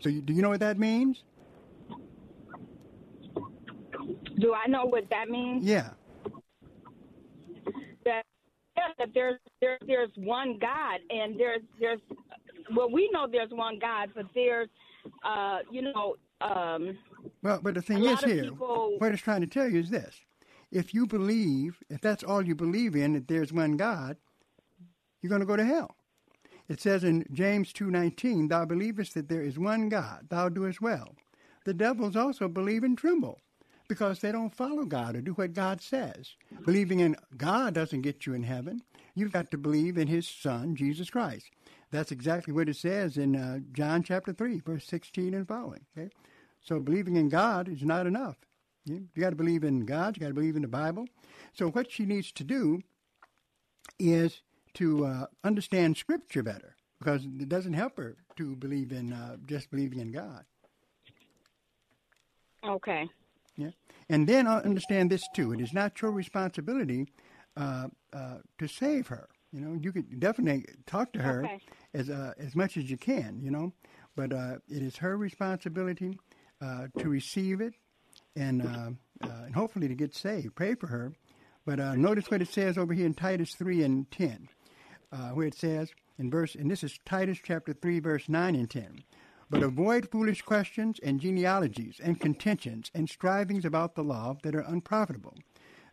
So you, do you know what that means? Do I know what that means? Yeah. That yeah, that there's there, there's one God, and there's there's well, we know there's one God, but there's uh, you know, um, Well, but the thing is here, people- what it's trying to tell you is this. If you believe, if that's all you believe in, that there's one God, you're going to go to hell. It says in James 2.19, Thou believest that there is one God, thou doest well. The devils also believe and tremble because they don't follow God or do what God says. Believing in God doesn't get you in heaven. You've got to believe in His Son, Jesus Christ. That's exactly what it says in uh, John chapter 3, verse 16 and following. Okay? So believing in God is not enough. You, got to believe in God. You got to believe in the Bible. So what she needs to do is to uh, understand Scripture better because it doesn't help her to believe in uh, just believing in God. okay. And then understand this too: it is not your responsibility uh, uh, to save her. You know, you could definitely talk to her Okay. as uh, as much as you can. You know, but uh, it is her responsibility uh, to receive it and uh, uh, and hopefully to get saved. Pray for her. But uh, notice what it says over here in Titus three and ten, uh, where it says in verse, and this is Titus chapter three, verse nine and ten. But avoid foolish questions and genealogies and contentions and strivings about the law that are unprofitable.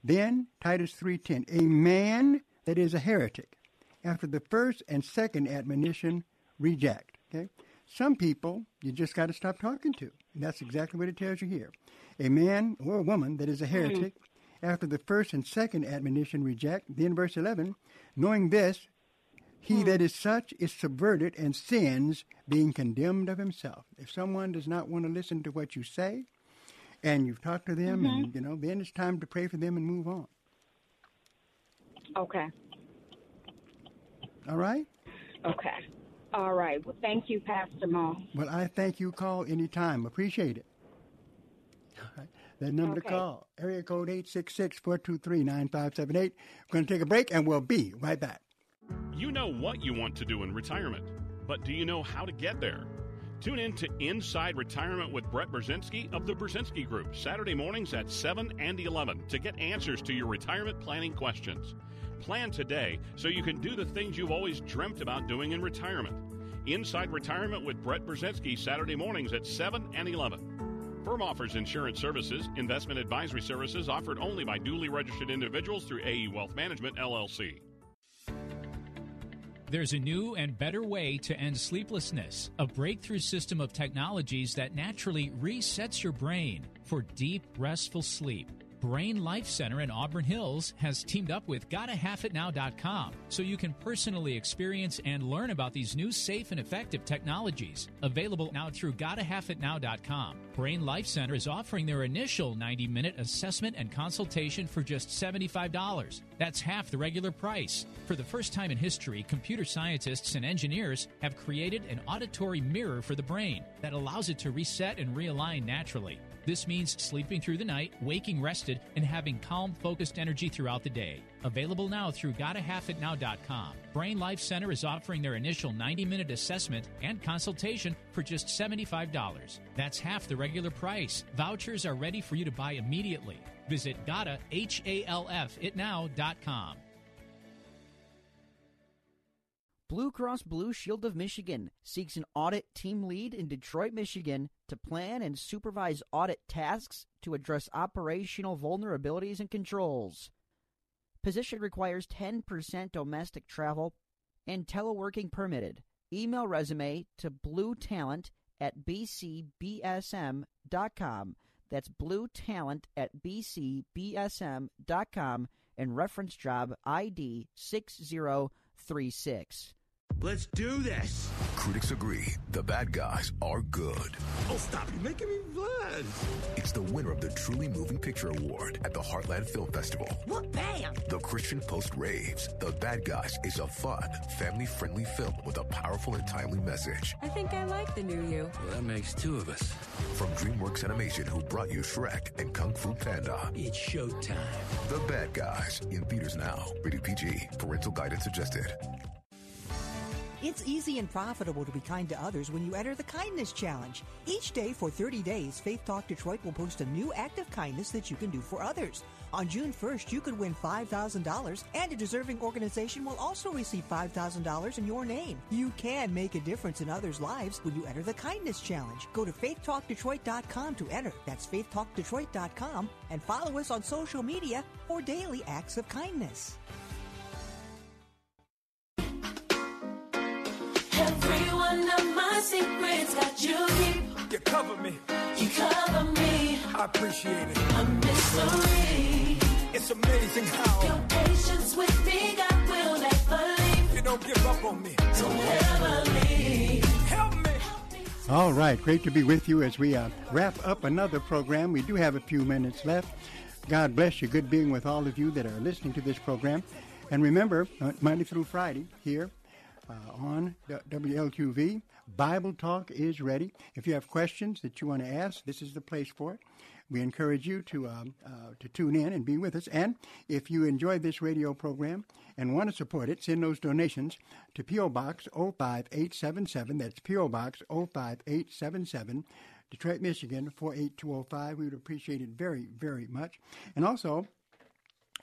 Then Titus 3:10, a man that is a heretic, after the first and second admonition, reject. Okay, some people you just got to stop talking to, and that's exactly what it tells you here. A man or a woman that is a heretic, after the first and second admonition, reject. Then verse 11, knowing this, he hmm. that is such is subverted and sins, being condemned of himself. If someone does not want to listen to what you say, and you've talked to them, and mm-hmm. you know, then it's time to pray for them and move on. Okay. All right? Okay. All right. Well, thank you, Pastor Mo. Well, I thank you. Call anytime. Appreciate it. All right. That number Okay. to call, area code 866-423-9578. We're going to take a break, and we'll be right back. You know what you want to do in retirement, but do you know how to get there? Tune in to Inside Retirement with Brett Brzezinski of the Brzezinski Group, Saturday mornings at 7 and 11 to get answers to your retirement planning questions. Plan today so you can do the things you've always dreamt about doing in retirement. Inside Retirement with Brett Brzezinski, Saturday mornings at 7 and 11. Firm offers insurance services, investment advisory services offered only by duly registered individuals through AE Wealth Management, LLC. There's a new and better way to end sleeplessness, a breakthrough system of technologies that naturally resets your brain for deep, restful sleep. Brain Life Center in Auburn Hills has teamed up with GottaHalfItNow.com so you can personally experience and learn about these new safe and effective technologies. Available now through GottaHalfItNow.com. Brain Life Center is offering their initial 90 minute assessment and consultation for just $75. That's half the regular price. For the first time in history, computer scientists and engineers have created an auditory mirror for the brain that allows it to reset and realign naturally. This means sleeping through the night, waking rested, and having calm, focused energy throughout the day. Available now through GottaHalfItNow.com. Brain Life Center is offering their initial 90 minute assessment and consultation for just $75. That's half the regular price. Vouchers are ready for you to buy immediately. Visit Gotta. Blue Cross Blue Shield of Michigan seeks an audit team lead in Detroit, Michigan to plan and supervise audit tasks to address operational vulnerabilities and controls. Position requires 10% domestic travel and teleworking permitted. Email resume to bluetalent at bcbsm.com. That's bluetalent at bcbsm.com and reference job ID 6036. Let's do this. Critics agree the bad guys are good. Oh, stop. You're making me blood. It's the winner of the Truly Moving Picture Award at the Heartland Film Festival. What? Bam! The Christian Post raves The Bad Guys is a fun, family friendly film with a powerful and timely message. I think I like the new you. Well, that makes two of us. From DreamWorks Animation, who brought you Shrek and Kung Fu Panda. It's showtime. The Bad Guys in theaters now. Rated PG. Parental guidance suggested. It's easy and profitable to be kind to others when you enter the Kindness Challenge. Each day for 30 days, Faith Talk Detroit will post a new act of kindness that you can do for others. On June 1st, you could win $5,000, and a deserving organization will also receive $5,000 in your name. You can make a difference in others' lives when you enter the Kindness Challenge. Go to faithtalkdetroit.com to enter. That's faithtalkdetroit.com, and follow us on social media for daily acts of kindness. Secrets got you deep. You cover me. You cover me. I appreciate it. A mystery. It's amazing how Your patience with me, God will never leave. you don't give up on me. Don't ever leave. Help me. All right, great to be with you as we uh, wrap up another program. We do have a few minutes left. God bless you. Good being with all of you that are listening to this program. And remember, uh, Monday through Friday here uh, on WLQV, Bible Talk is ready. If you have questions that you want to ask, this is the place for it. We encourage you to um, uh, to tune in and be with us. And if you enjoy this radio program and want to support it, send those donations to PO Box 05877. That's PO Box 05877. Detroit, Michigan 48205. We would appreciate it very, very much. And also,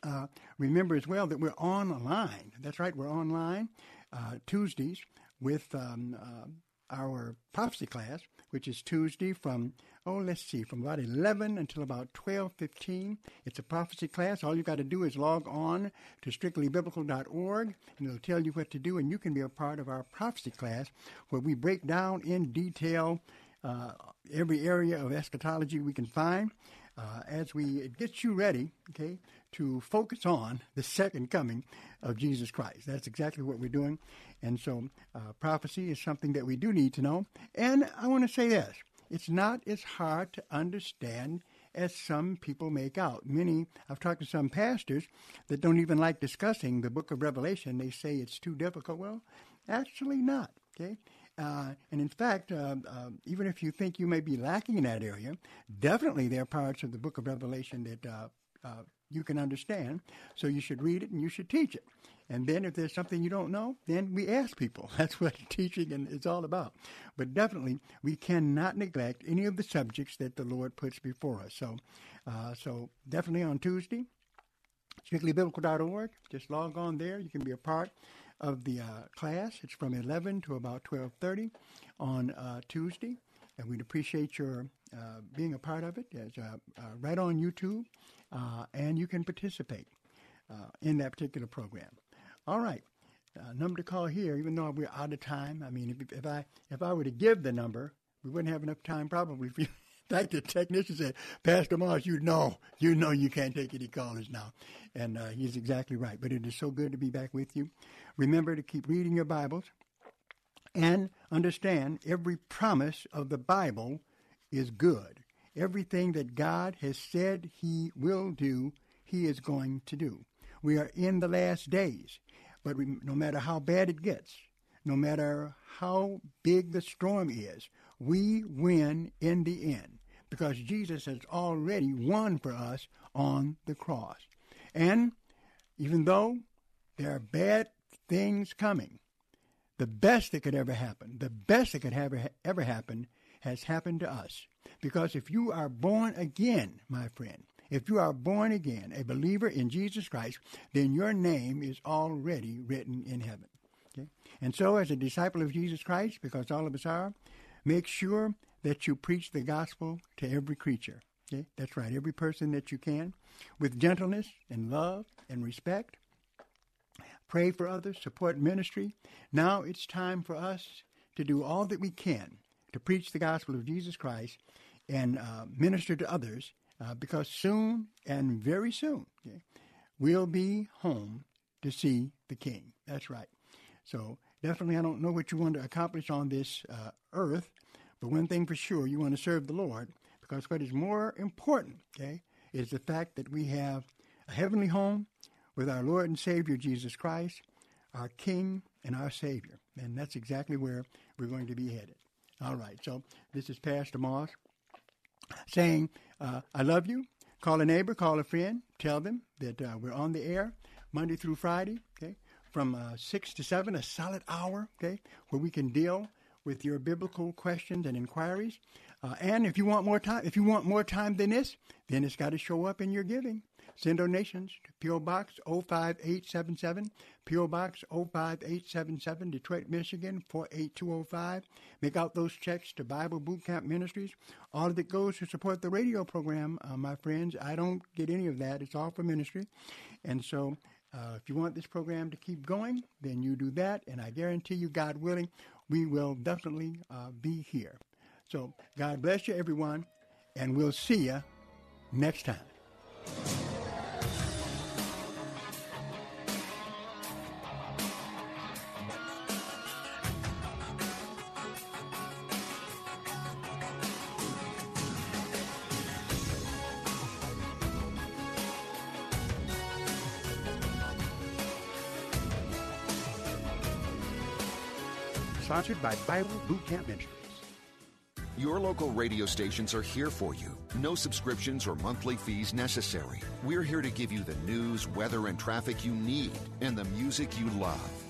uh, remember as well that we're online. That's right, we're online uh, Tuesdays with um, uh, our prophecy class, which is Tuesday from oh let's see from about 11 until about 12:15. It's a prophecy class. All you got to do is log on to strictlybiblical.org and it'll tell you what to do and you can be a part of our prophecy class where we break down in detail uh, every area of eschatology we can find uh, as we get you ready, okay, to focus on the second coming of Jesus Christ. That's exactly what we're doing. And so uh, prophecy is something that we do need to know. And I want to say this it's not as hard to understand as some people make out. Many, I've talked to some pastors that don't even like discussing the book of Revelation. They say it's too difficult. Well, actually not. Okay, uh, and in fact, uh, uh, even if you think you may be lacking in that area, definitely there are parts of the Book of Revelation that uh, uh, you can understand. So you should read it and you should teach it. And then if there's something you don't know, then we ask people. That's what teaching is all about. But definitely, we cannot neglect any of the subjects that the Lord puts before us. So, uh, so definitely on Tuesday, strictlybiblical.org. Just log on there. You can be a part of the uh, class. It's from 11 to about 12:30 on uh, Tuesday, and we'd appreciate your uh, being a part of it. It's uh, uh, right on YouTube, uh, and you can participate in that particular program. All right. Uh, number to call here, even though we're out of time. I mean, if, if I if I were to give the number, we wouldn't have enough time probably. For you. In fact, the technician said, Pastor Moss, you know, you know you can't take any callers now. And uh, he's exactly right. But it is so good to be back with you. Remember to keep reading your Bibles and understand every promise of the Bible is good. Everything that God has said he will do, he is going to do. We are in the last days. But we, no matter how bad it gets, no matter how big the storm is, we win in the end because Jesus has already won for us on the cross. And even though there are bad things coming, the best that could ever happen, the best that could ever, ever happen, has happened to us. Because if you are born again, my friend, if you are born again, a believer in Jesus Christ, then your name is already written in heaven. Okay? And so, as a disciple of Jesus Christ, because all of us are, make sure that you preach the gospel to every creature. Okay? That's right, every person that you can, with gentleness and love and respect. Pray for others, support ministry. Now it's time for us to do all that we can to preach the gospel of Jesus Christ and uh, minister to others uh, because soon and very soon okay, we'll be home to see the King. That's right. So definitely, I don't know what you want to accomplish on this uh, earth, but one thing for sure, you want to serve the Lord because what is more important, okay, is the fact that we have a heavenly home with our Lord and Savior Jesus Christ, our King and our Savior. And that's exactly where we're going to be headed. All right, so this is Pastor Moss saying, uh, I love you. Call a neighbor, call a friend, tell them that uh, we're on the air Monday through Friday, okay, from uh, 6 to 7, a solid hour, okay, where we can deal with your biblical questions and inquiries. Uh, and if you want more time, if you want more time than this, then it's got to show up in your giving. Send donations to P.O. Box 05877, P.O. Box 05877, Detroit, Michigan 48205. Make out those checks to Bible Boot Camp Ministries. All of it goes to support the radio program, uh, my friends. I don't get any of that. It's all for ministry. And so uh, if you want this program to keep going, then you do that. And I guarantee you, God willing, we will definitely uh, be here. So God bless you, everyone, and we'll see you next time. Sponsored by Bible Boot Camp Ministries. Your local radio stations are here for you. No subscriptions or monthly fees necessary. We're here to give you the news, weather, and traffic you need and the music you love.